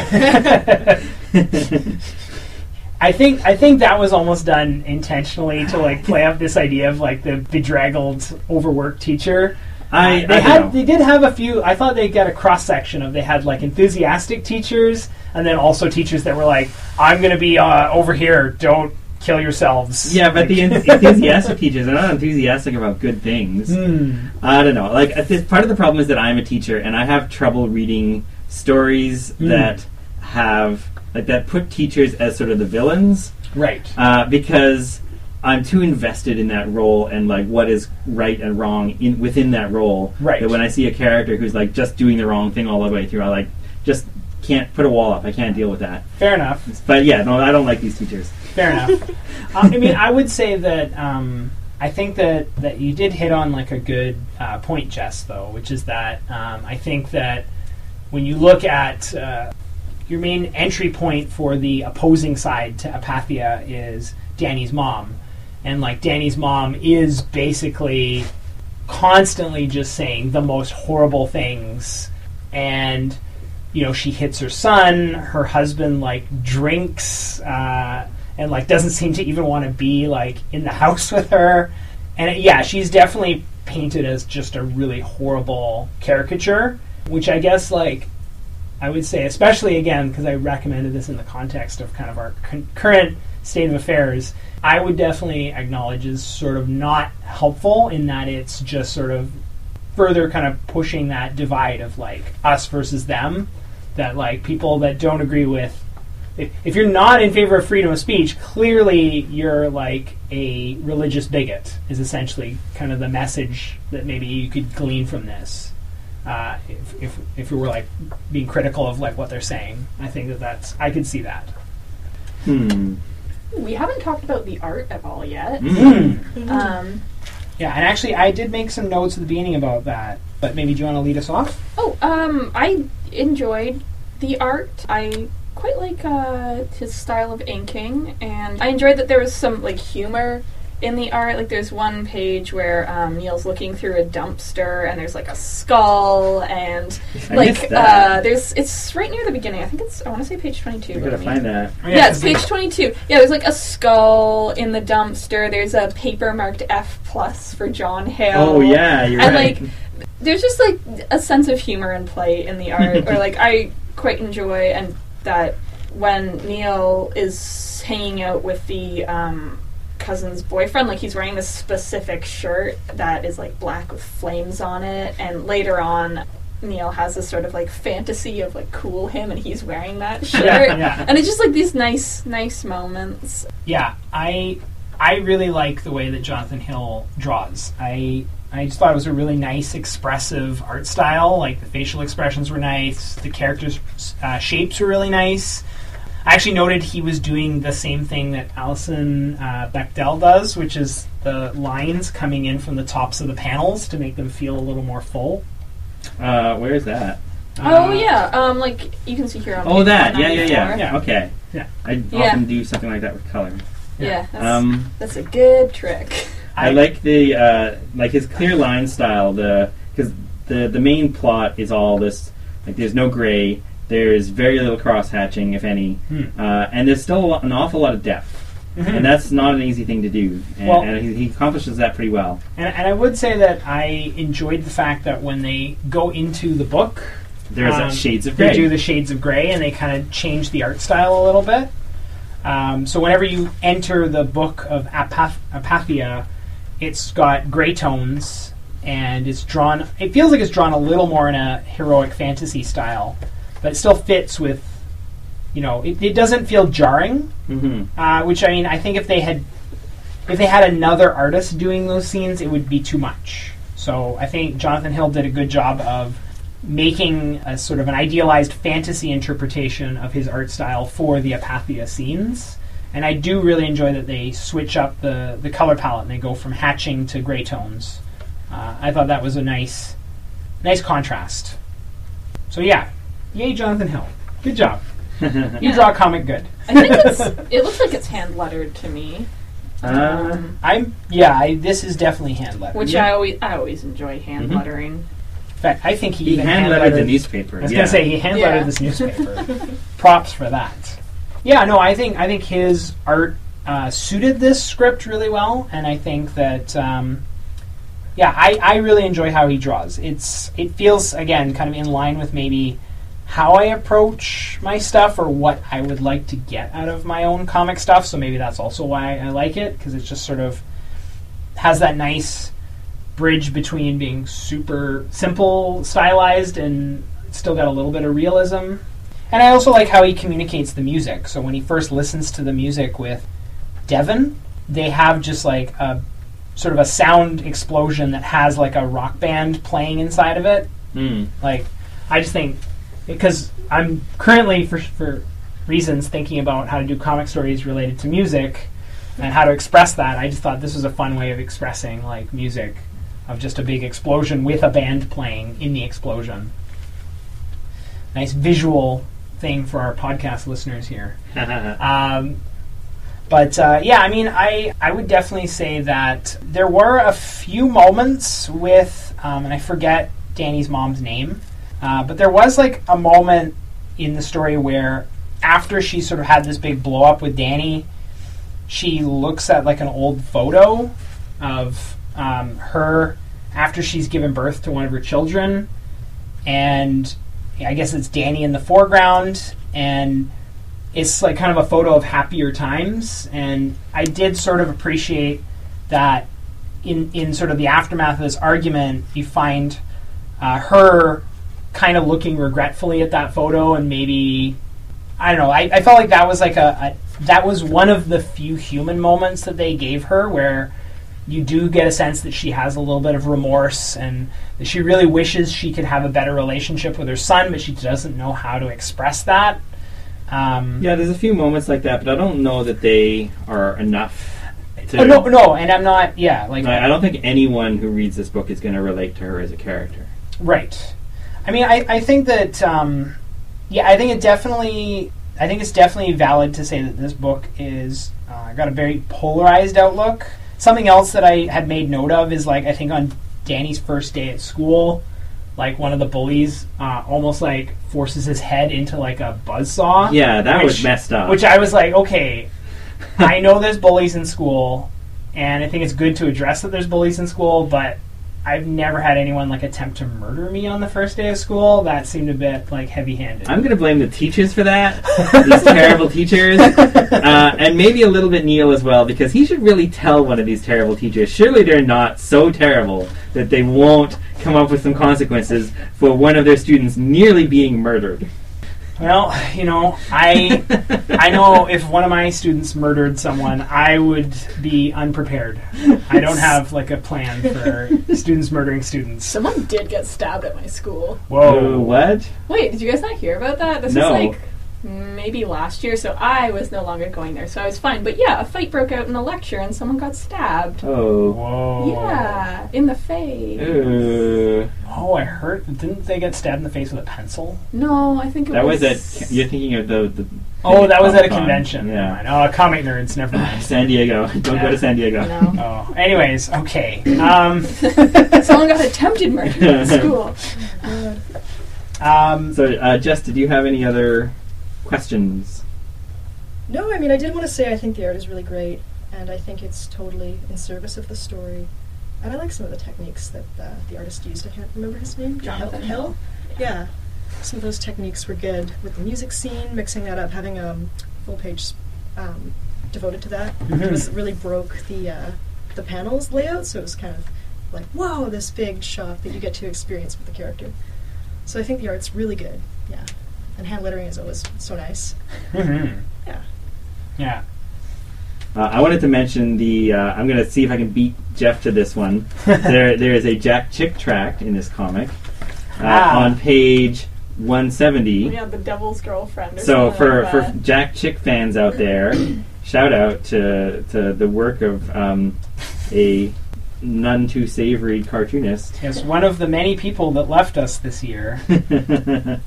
I think I think that was almost done intentionally to like play up this idea of like the bedraggled, overworked teacher. I, they I had they did have a few. I thought they got a cross section of they had like enthusiastic teachers and then also teachers that were like, "I'm going to be uh, over here. Don't kill yourselves." Yeah, but Like- the en- enthusiastic teachers are not enthusiastic about good things. Hmm. I don't know. Like, part of the problem is that I'm a teacher and I have trouble reading stories Mm. that have like that put teachers as sort of the villains Right. uh, because I'm too invested in that role and like what is right and wrong in within that role. Right. That when I see a character who's like just doing the wrong thing all the way through, I like just can't put a wall up. I can't deal with that. Fair enough. But yeah, no, I don't like these teachers. Fair enough. uh, I mean, I would say that um, I think that that you did hit on like a good uh, point, Jess, though, which is that um, I think that when you look at uh, your main entry point for the opposing side to Apathea is Danny's mom, and like Danny's mom is basically constantly just saying the most horrible things. And you know she hits her son her husband like drinks uh, and like doesn't seem to even want to be like in the house with her. And yeah she's definitely painted as just a really horrible caricature which i guess like i would say especially again because i recommended this in the context of kind of our con- current state of affairs i would definitely acknowledge is sort of not helpful in that it's just sort of further kind of pushing that divide of like us versus them that like people that don't agree with if, you're not in favor of freedom of speech clearly you're like a religious bigot is essentially kind of the message that maybe you could glean from this uh, if, if, if we were like being critical of like what they're saying i think that that's i could see that Hmm. We haven't talked about the art at all yet. Mm. Um, yeah and actually i did make some notes at the beginning about that but maybe do you want to lead us off oh, um, I enjoyed the art. I quite like uh, his style of inking, and I enjoyed that there was some like humor in the art. Like there's one page where um, Neil's looking through a dumpster, and there's like a skull, and I like uh, there's it's right near the beginning. I think it's I want to say page twenty two. I gotta find that. Yeah, it's page 22. Yeah, there's like a skull in the dumpster. There's a paper marked F plus for John Hill. Oh yeah, you're And right. like, there's just like a sense of humor and play in the art, or like I quite enjoy, and that when Neil is hanging out with the um, cousin's boyfriend, like he's wearing this specific shirt that is like black with flames on it, and later on. Neil has this sort of like fantasy of like cool him and he's wearing that shirt. yeah. And it's just like these nice, nice moments. Yeah, I I really like the way that Jonathan Hill draws. I I just thought it was a really nice, expressive art style. Like the facial expressions were nice, the characters' uh, shapes were really nice. I actually noted he was doing the same thing that Alison uh, Bechdel does, which is the lines coming in from the tops of the panels to make them feel a little more full. Uh, where is that? oh Uh, yeah, um, like you can see here on Oh, page that. Yeah, yeah, yeah. Yeah. Okay. Yeah. I Yeah. often do something like that with color. Yeah, that's, Um, that's a good trick. I, like the uh, like his clear line style. The because the the main plot is all this like there's no gray. There's very little cross hatching, if any, Hmm. uh, and there's still a lot, an awful lot of depth. Mhm. And that's not an easy thing to do, and, Well- and he, he accomplishes that pretty well. And, and I would say that I enjoyed the fact that when they go into the book, There's Um, shades of they do the shades of gray and they kind of change the art style a little bit. Um, so whenever you enter the book of Apath- Apathea, it's got gray tones and it's drawn. It feels like it's drawn a little more in a heroic fantasy style, but it still fits with. You know, it, it doesn't feel jarring. hmm Uh, which I mean, I think if they had if they had another artist doing those scenes, it would be too much. So I think Jonathan Hill did a good job of making a sort of an idealized fantasy interpretation of his art style for the Apathea scenes. And I do really enjoy that they switch up the, the color palette and they go from hatching to gray tones. Uh, I thought that was a nice nice contrast. So yeah, yay Jonathan Hill. Good job. You draw a comic good. I think it's. it looks like it's hand lettered to me. Uh, Um, I'm yeah. I, this is definitely hand lettered. which yeah. I always I always enjoy hand Mhm. lettering. In fact, I think he, he hand lettered the newspaper. I was yeah. gonna say he hand lettered Yeah. this newspaper. Props for that. Yeah, no, I think I think his art uh, suited this script really well, and I think that um, yeah, I, I really enjoy how he draws. It's it feels again kind of in line with maybe how I approach my stuff or what I would like to get out of my own comic stuff. So maybe that's also why I like it because it's just sort of has that nice bridge between being super simple, stylized, and still got a little bit of realism. And I also like how he communicates the music. So when he first listens to the music with Devon, they have just like a sort of a sound explosion that has like a rock band playing inside of it. Mm. Like, I just think because I'm currently for for reasons thinking about how to do comic stories related to music and how to express that. I just thought this was a fun way of expressing like music of just a big explosion with a band playing in the explosion. Nice visual thing for our podcast listeners here. Um, but uh, yeah, I mean, I I would definitely say that there were a few moments with, um, and I forget Danny's mom's name, uh, but there was like a moment in the story where after she sort of had this big blow up with Danny, she looks at like an old photo of um, her after she's given birth to one of her children, and I guess it's Danny in the foreground, and it's like kind of a photo of happier times. And I did sort of appreciate that in in sort of the aftermath of this argument, you find uh, her kind of looking regretfully at that photo, and maybe I don't know. I, I felt like that was like a, a that was one of the few human moments that they gave her where you do get a sense that she has a little bit of remorse and that she really wishes she could have a better relationship with her son, but she doesn't know how to express that. Um, Yeah, there's a few moments like that, but I don't know that they are enough. To, oh, no, no, and I'm not. Yeah, like I, I don't think anyone who reads this book is going to relate to her as a character. Right. I mean, I, I think that, um, yeah, I think it definitely, I think it's definitely valid to say that this book is uh, got a very polarized outlook. Something else that I had made note of is like I think on Danny's first day at school, like one of the bullies uh, almost like forces his head into like a buzzsaw. Yeah, that was messed up. Which I was like, okay, I know there's bullies in school, and I think it's good to address that there's bullies in school, but I've never had anyone like attempt to murder me on the first day of school. That seemed a bit like heavy-handed. I'm going to blame the teachers for that. these terrible teachers. Uh, and maybe a little bit Neil as well, because he should really tell one of these terrible teachers. Surely they're not so terrible that they won't come up with some consequences for one of their students nearly being murdered. Well, you know, I I know if one of my students murdered someone, I would be unprepared. I don't have like a plan for students murdering students. Someone did get stabbed at my school. Oh, what? Wait, did you guys not hear about that? This No. was like maybe last year, so I was no longer going there, so I was fine. But yeah, a fight broke out in a lecture and someone got stabbed. Oh. Whoa. Yeah, in the face. Uh, Oh, I heard. Didn't they get stabbed in the face with a pencil? No, I think it that was. That was at. You're thinking of the. the Oh, that was at a Comic-Con. convention. Yeah. Never mind. Oh, comic nerds. Never mind. San Diego. Don't go to San Diego. No. Oh, anyways, okay. Um, Someone got attempted murder at school. um, So, uh, Jess, did you have any other questions? No, I mean, I did want to say I think the art is really great, and I think it's totally in service of the story. And I like some of the techniques that uh, the artist used. I can't remember his name. Jonathan Hill. Yeah, some of those techniques were good with the music scene, mixing that up, having a um, full page um, devoted to that. Mhm. It was really broke the uh, the panels layout, so it was kind of like whoa, this big shot that you get to experience with the character. So I think the art's really good. Yeah, and hand lettering is always so nice. mhm. Yeah. Yeah. Uh, I wanted to mention the. Uh, I'm going to see if I can beat Jeff to this one. there, there is a Jack Chick tract in this comic uh, Ah. on page 170. Yeah, the devil's girlfriend. Or So for like for. Jack Chick fans out there, shout out to to the work of um, a none too savory cartoonist. Yes, one of the many people that left us this year.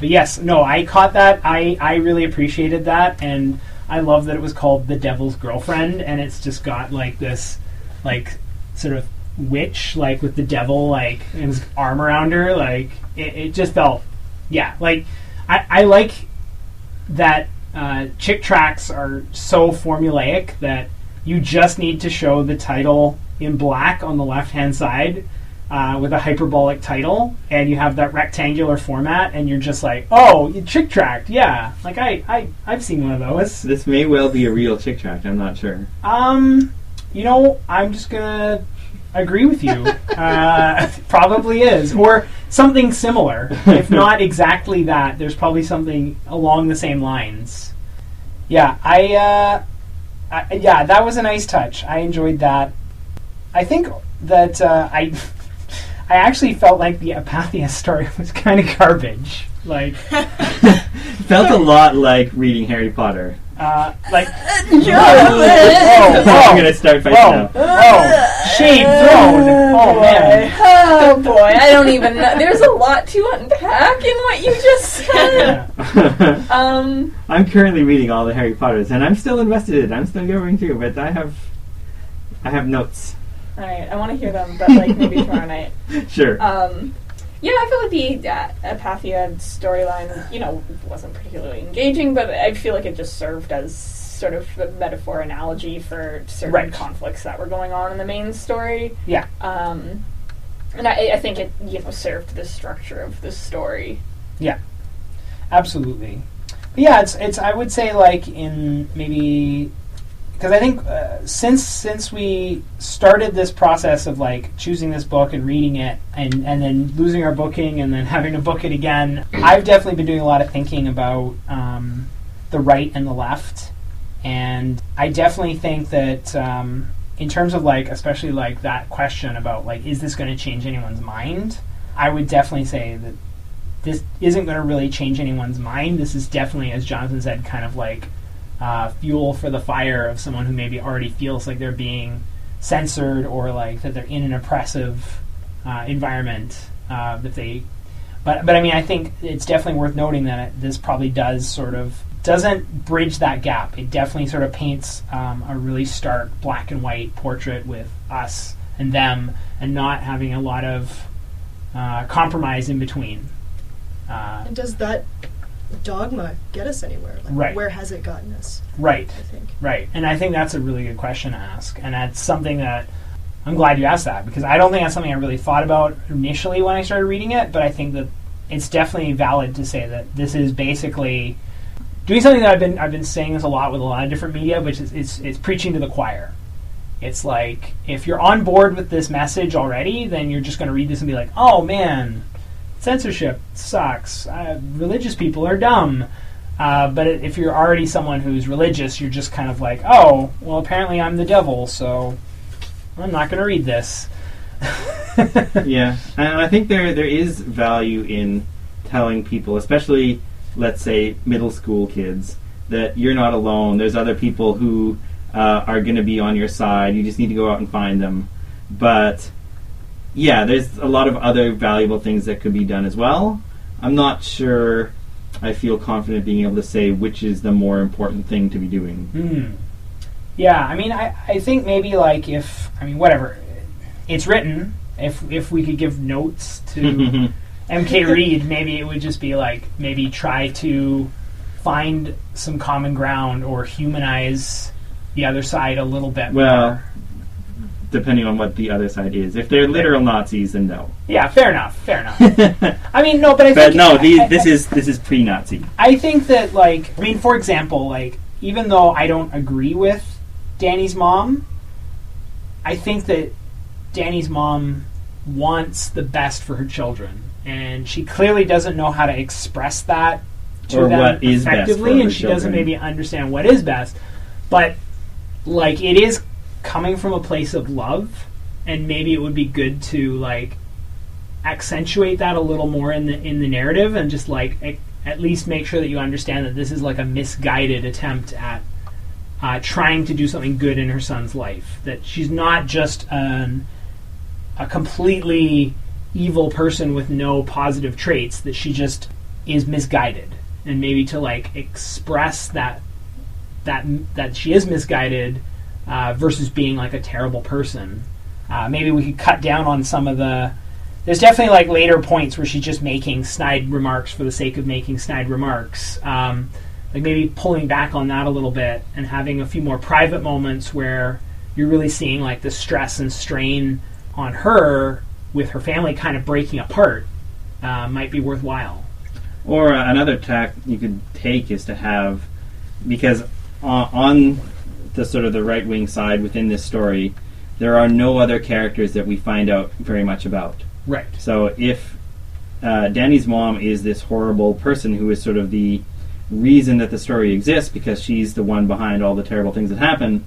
But yes, no, I caught that. I, I really appreciated that, and I love that it was called The Devil's Girlfriend, and it's just got like this, like, sort of witch, like with the devil, like, and his arm around her. Like, it, it just felt, yeah, like, I, I like that uh, Chick tracts are so formulaic that you just need to show the title in black on the left hand side uh, with a hyperbolic title, and you have that rectangular format, and you're just like, oh, you chick tracked, yeah. Like I, I, I've seen one of those. this may well be a real Chick tract. I'm not sure. Um, you know, I'm just gonna agree with you. uh, probably is, or something similar. If not exactly that, there's probably something along the same lines. Yeah, I, uh, I, yeah, that was a nice touch. I enjoyed that. I think that uh, I I actually felt like the Apathea story was kind of garbage. Like, Felt a lot like reading Harry Potter. uh, like I'm oh, gonna start fighting oh, oh, shade thrown. Oh man. Oh boy, I don't even know. There's a lot to unpack in what you just said. now. Um, I'm currently reading all the Harry Potters, and I'm still invested. In it. I'm still going through, but I have, I have notes. All right, I want to hear them, but like maybe tomorrow night. Sure. Um, yeah, I feel like the uh, Apathea storyline, you know, wasn't particularly engaging, but I feel like it just served as sort of a metaphor analogy for certain Right. conflicts that were going on in the main story. Yeah. Um, and I, I think it, you know, served the structure of the story. Yeah. Absolutely. But yeah, it's it's. I would say like in maybe because I think uh, since since we started this process of like choosing this book and reading it and and then losing our booking and then having to book it again, I've definitely been doing a lot of thinking about um, the right and the left, and I definitely think that. Um, in terms of like, especially like that question about like, is this going to change anyone's mind? I would definitely say that this isn't going to really change anyone's mind. This is definitely, as Jonathan said, kind of like uh, fuel for the fire of someone who maybe already feels like they're being censored or like that they're in an oppressive uh, environment. Uh, that they, but but I mean, I think it's definitely worth noting that this probably does sort of doesn't bridge that gap. It definitely sort of paints um, a really stark black and white portrait with us and them, and not having a lot of uh, compromise in between. Uh, And does that dogma get us anywhere? Like, Right. Where has it gotten us? right, I think. right, and I think that's a really good question to ask, and that's something that I'm glad you asked that because I don't think that's something I really thought about initially when I started reading it, but I think that it's definitely valid to say that this is basically doing something that I've been I've been saying this a lot with a lot of different media, which is it's it's preaching to the choir. It's like if you're on board with this message already, then you're just going to read this and be like, "Oh man, censorship sucks. Uh, religious people are dumb." Uh, but if you're already someone who's religious, you're just kind of like, "Oh, well, apparently I'm the devil, so I'm not going to read this." yeah, and I think there there is value in telling people, especially let's say middle school kids, that you're not alone. There's other people who uh, are going to be on your side. You just need to go out and find them. But yeah, there's a lot of other valuable things that could be done as well. I'm not sure. I feel confident being able to say which is the more important thing to be doing. Hmm. Yeah, I mean, I, I think maybe like if I mean whatever, it's written. If if we could give notes to MK Reed, maybe it would just be like maybe try to find some common ground or humanize the other side a little bit. Well, more. Depending on what the other side is. If they're literal Nazis, then no. yeah, fair enough, fair enough. I mean, no, but I think but think no, I- these, I- this is this is pre-Nazi. I think that, like, I mean, for example, like, even though I don't agree with Danny's mom, I think that Danny's mom wants the best for her children, and she clearly doesn't know how to express that to Or them what is best effectively, and she doesn't maybe understand what is best. But like, it is coming from a place of love, and maybe it would be good to like accentuate that a little more in the in the narrative and just like at least make sure that you understand that this is like a misguided attempt at uh, trying to do something good in her son's life. That she's not just an, a completely evil person with no positive traits. That she just is misguided, and maybe to like express that that that she is misguided uh, versus being like a terrible person. Uh, maybe we could cut down on some of the. There's definitely like later points where she's just making snide remarks for the sake of making snide remarks. Um, like maybe pulling back on that a little bit and having a few more private moments where you're really seeing like the stress and strain on her with her family kind of breaking apart uh, might be worthwhile. Or uh, another tack you could take is to have, because uh, on the sort of the right wing side within this story, there are no other characters that we find out very much about. Right. So if uh, Danny's mom is this horrible person who is sort of the reason that the story exists because she's the one behind all the terrible things that happen.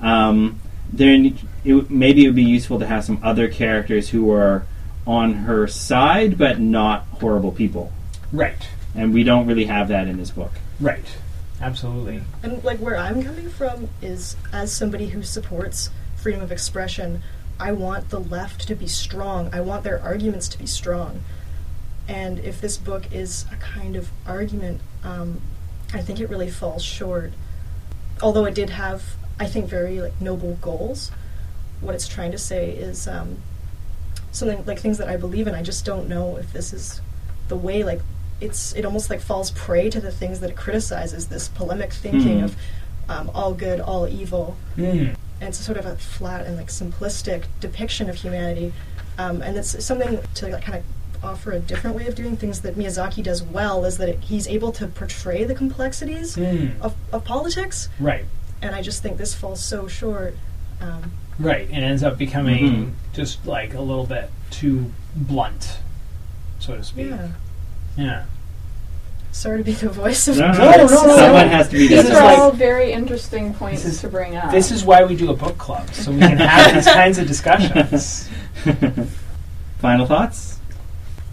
Um, then it, maybe it would be useful to have some other characters who are on her side but not horrible people, Right. and we don't really have that in this book. Right. Absolutely. And like where I'm coming from is as somebody who supports freedom of expression, I want the left to be strong. I want their arguments to be strong. And if this book is a kind of argument, um, I think it really falls short. Although it did have, I think, very like noble goals. What it's trying to say is um, something like things that I believe in. I just don't know if this is the way. Like it's it almost like falls prey to the things that it criticizes. This polemic thinking Hmm. of um, all good, all evil, Mm. and it's sort of a flat and like simplistic depiction of humanity. Um, and it's something to like, kind of offer a different way of doing things that Miyazaki does well is that it, he's able to portray the complexities Mm. of, of politics. Right. And I just think this falls so short. Um, Right. It ends up becoming Mhm. just like a little bit too blunt, so to speak. yeah. Yeah. Sorry to be the voice of No, no, no, no, no. Someone has to be These are all very interesting points is- to bring up. This is why we do a book club, so we can have these kinds of discussions. Final thoughts?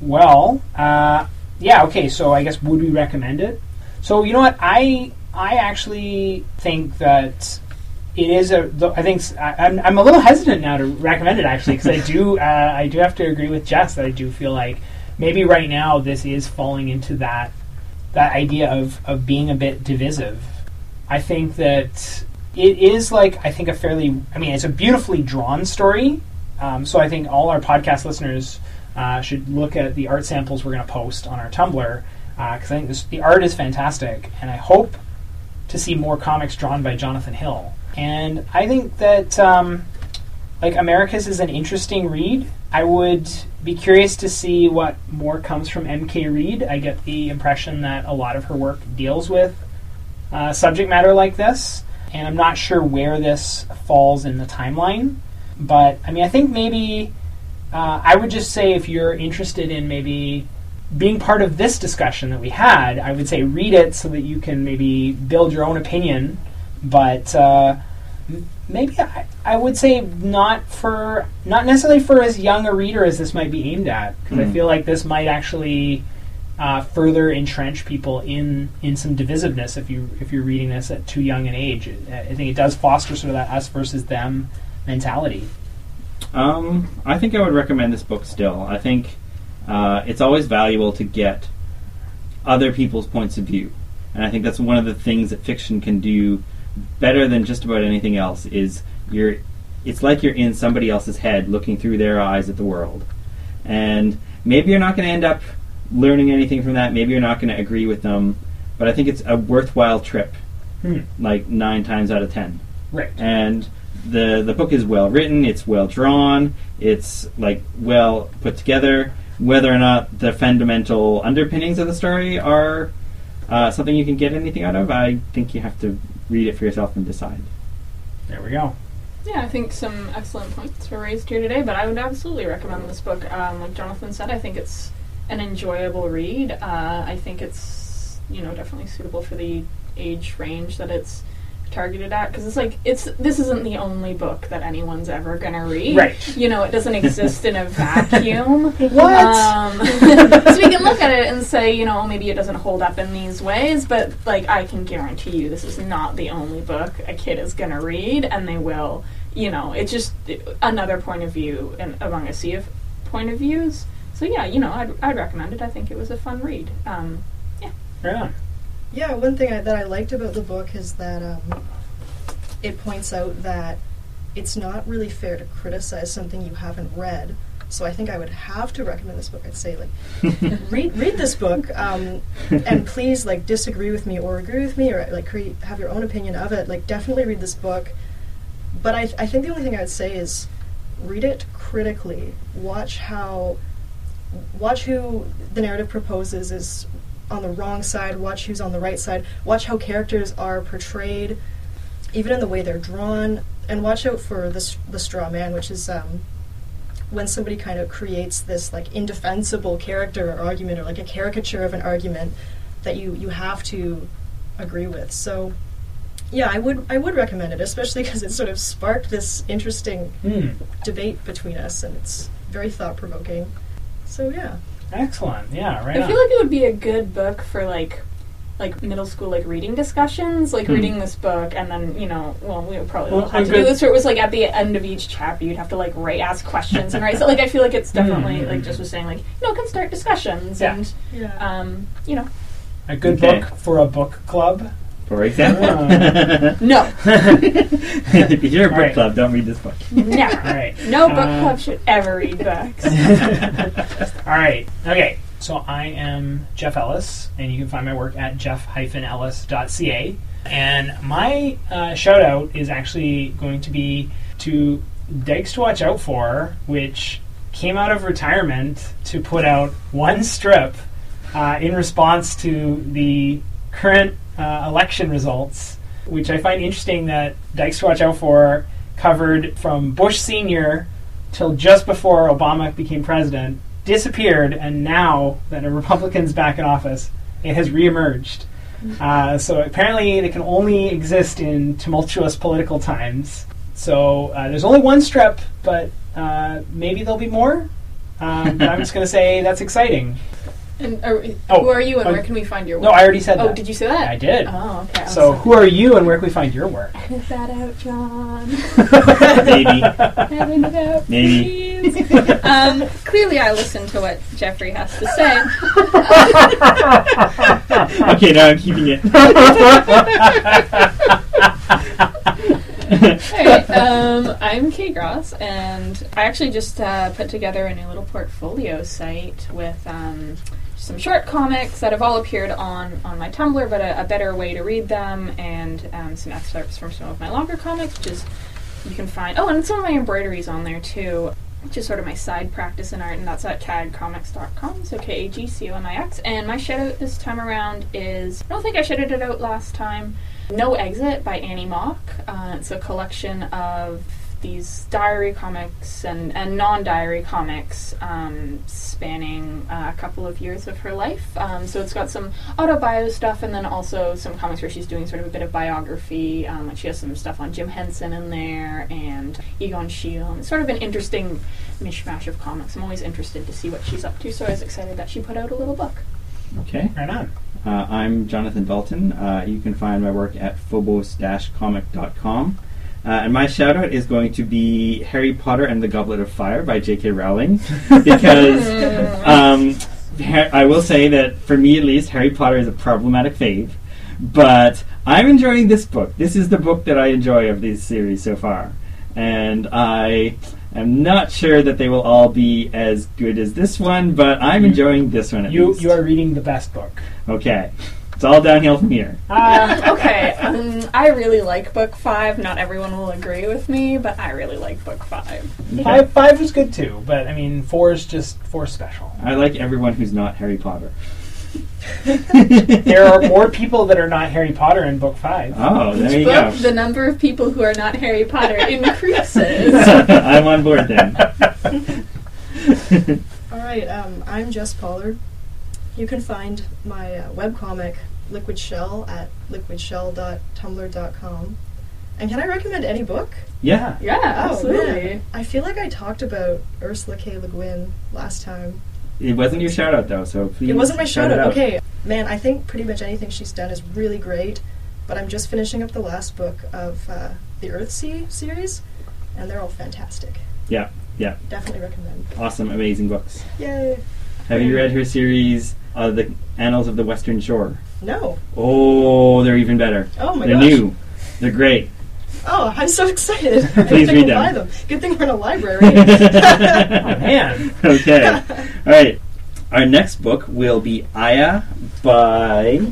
Well, uh, yeah, okay. So I guess would we recommend it? So you know what, I I actually think that it is a. th- I think s- I, am I'm a little hesitant now to recommend it actually because I do uh, I do have to agree with Jess that I do feel like maybe right now this is falling into that that idea of of being a bit divisive. I think that it is like I think a fairly I mean it's a beautifully drawn story. Um, so I think all our podcast listeners uh, should look at the art samples we're going to post on our Tumblr because I think this, the art is fantastic, and I hope to see more comics drawn by Jonathan Hill. And I think that um, like Americus is an interesting read. I would be curious to see what more comes from MK Reed. I get the impression that a lot of her work deals with uh, subject matter like this, and I'm not sure where this falls in the timeline. But I mean, I think maybe uh, I would just say if you're interested in maybe being part of this discussion that we had, I would say read it so that you can maybe build your own opinion. But uh, maybe I, I would say not for not necessarily for as young a reader as this might be aimed at, because I Mm. feel like this might actually uh, further entrench people in in some divisiveness if you if you're reading this at too young an age. I I think it does foster sort of that us versus them mentality. Um, I think I would recommend this book still. I think uh, it's always valuable to get other people's points of view, and I think that's one of the things that fiction can do better than just about anything else. Is you're, it's like you're in somebody else's head, looking through their eyes at the world, and maybe you're not going to end up learning anything from that. Maybe you're not going to agree with them, but I think it's a worthwhile trip. Hmm. Like nine times out of ten Right. and the the book is well written, it's well drawn, it's like well put together. Whether or not the fundamental underpinnings of the story are uh, something you can get anything out of, I think you have to read it for yourself and decide. There we go. Yeah, I think some excellent points were raised here today, but I would absolutely recommend this book. Um, like Jonathan said, I think it's an enjoyable read. Uh, I think it's you know definitely suitable for the age range that it's targeted at because it's like it's this isn't the only book that anyone's ever gonna read. Right. You know, it doesn't exist in a vacuum. What? Um, so we can look at it and say, you know, maybe it doesn't hold up in these ways, but like I can guarantee you, this is not the only book a kid is going to read, and they will. You know, it's just another point of view and among a sea of point of views. So yeah, you know, I'd, I'd recommend it. I think it was a fun read. Um, Right on. Yeah, one thing I, that I liked about the book is that um, it points out that it's not really fair to criticize something you haven't read. So I think I would have to recommend this book. I'd say like read read this book, um, and please like disagree with me or agree with me or like create, have your own opinion of it. Like definitely read this book. But I, I think the only thing I would say is read it critically. Watch how watch who the narrative proposes is on the wrong side, watch who's on the right side, watch how characters are portrayed, even in the way they're drawn, and watch out for the, the straw man, which is um, when somebody kind of creates this like indefensible character or argument or like a caricature of an argument. that you you have to agree with. So yeah, I would I would recommend it, especially because it sort of sparked this interesting Hmm. debate between us, and it's very thought provoking. So yeah, Excellent. Yeah, right I on. feel like it would be a good book for like like middle school like reading discussions, like Hmm. reading this book and then, you know, well we would probably Well, have to do this where it was like at the end of each chapter you'd have to like write ask questions and write so like I feel like it's definitely Mm. like just was saying like, you know, can start discussions Yeah. and yeah. um, you know. a good Okay. book for a book club. For example. No. if you're a book Alright. club, don't read this book. Never. All right. No book Uh, club should ever read books. All right. Okay. So I am Jeff Ellis, and you can find my work at jeff-ellis.ca. And my uh, shout out is actually going to be to Dykes to Watch Out For, which came out of retirement to put out one strip uh, in response to the current uh, election results, which I find interesting that Dykes to Watch Out For covered from Bush Sr. till just before Obama became president, disappeared, and now that a Republican's back in office, it has reemerged. Uh, so apparently, they can only exist in tumultuous political times. So uh, there's only one strip, but uh, maybe there'll be more. Um, but I'm just going to say that's exciting. And are, Oh, who are you and oh, where can we find your work? No, I already said that. Oh, that. did you say that? I did. Oh, okay. I was So like, who are you, and where can we find your work? Edit that out, John. Maybe. Edit it out, Maybe. um, clearly, I listen to what Jeffrey has to say. okay, now I'm keeping it. Alright, um, I'm Kay Gross, and I actually just uh, put together a new little portfolio site with um, some short comics that have all appeared on, on my Tumblr, but a, a better way to read them, and um, some excerpts from some of my longer comics, which is you can find. Oh, and some of my embroideries on there too, which is sort of my side practice in art, and that's at kagcomix.com. So K A G C O M I X. And my shout out this time around is I don't think I shouted it out last time. No Exit by Annie Mok. Uh, it's a collection of these diary comics and, and non diary comics um, spanning uh, a couple of years of her life. Um, so it's got some autobio stuff and then also some comics where she's doing sort of a bit of biography. Um, like she has some stuff on Jim Henson in there and Egon Schiele. And it's sort of an interesting mishmash of comics. I'm always interested to see what she's up to, so I was excited that she put out a little book. Okay. Right on. Uh, I'm Jonathan Dalton. Uh, you can find my work at phobos-comic.com. Uh, and my shout out is going to be Harry Potter and the Goblet of Fire by J.K. Rowling. because um, ha- I will say that for me at least, Harry Potter is a problematic fave. But I'm enjoying this book. This is the book that I enjoy of this series so far. And I am not sure that they will all be as good as this one, but I'm enjoying this one at You least. you are reading the best book. Okay. It's all downhill from here. Uh, okay, um, I really like book five. Not everyone will agree with me, but I really like book five. five five was good too, but I mean four is just four special. I like everyone who's not Harry Potter. There are more people that are not Harry Potter in book five. Oh, there you book, go. the number of people who are not Harry Potter increases. I'm on board then. All right, um, I'm Jess Pollard. You can find my uh, webcomic Liquid Shell at liquidshell.tumblr.com. And can I recommend any book? Yeah. yeah, Oh, absolutely. man. I feel like I talked about Ursula K. Le Guin last time. It wasn't your shout out though, so please. It wasn't my shout shout out. out. Okay, man, I think pretty much anything she's done is really great, but I'm just finishing up the last book of uh, the Earthsea series, and they're all fantastic. Yeah, yeah. Definitely recommend. Awesome, amazing books. Yay! Have you read her series, uh, The Annals of the Western Shore? No. Oh, they're even better. Oh my they're gosh. new. They're great. Oh, I'm so excited. I Please read I'll them. buy them. Good thing we're in a library. Oh man, okay. All right. Our next book will be Aya by.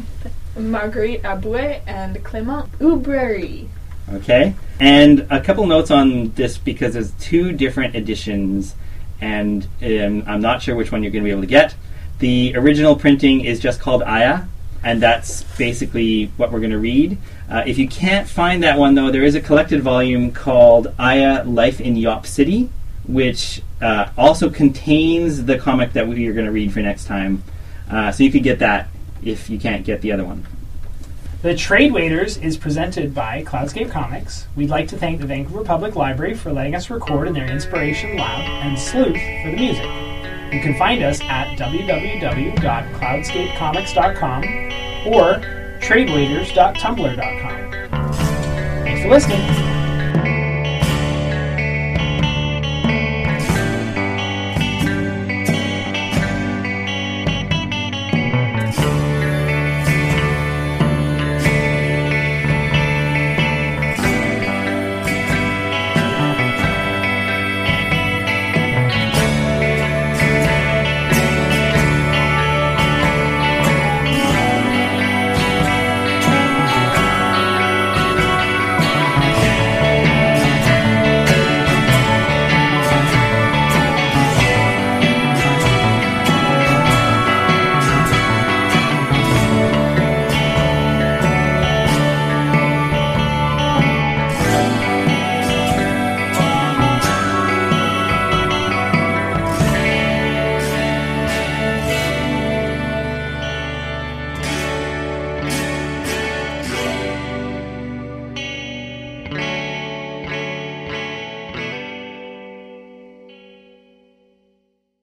Marguerite Abouet and Clément Oubrerie. Okay. And a couple notes on this because there's two different editions, and um, I'm not sure which one you're going to be able to get. The original printing is just called Aya, and that's basically what we're going to read. Uh, if you can't find that one, though, there is a collected volume called Aya Life in Yop City, which uh, also contains the comic that we are going to read for next time. Uh, so you could get that if you can't get the other one. The Trade Waiters is presented by Cloudscape Comics. We'd like to thank the Vancouver Public Library for letting us record in their inspiration Lab, and sleuth for the music. You can find us at www.cloudscapecomics.com or tradewaiters.tumblr.com. Thanks for listening.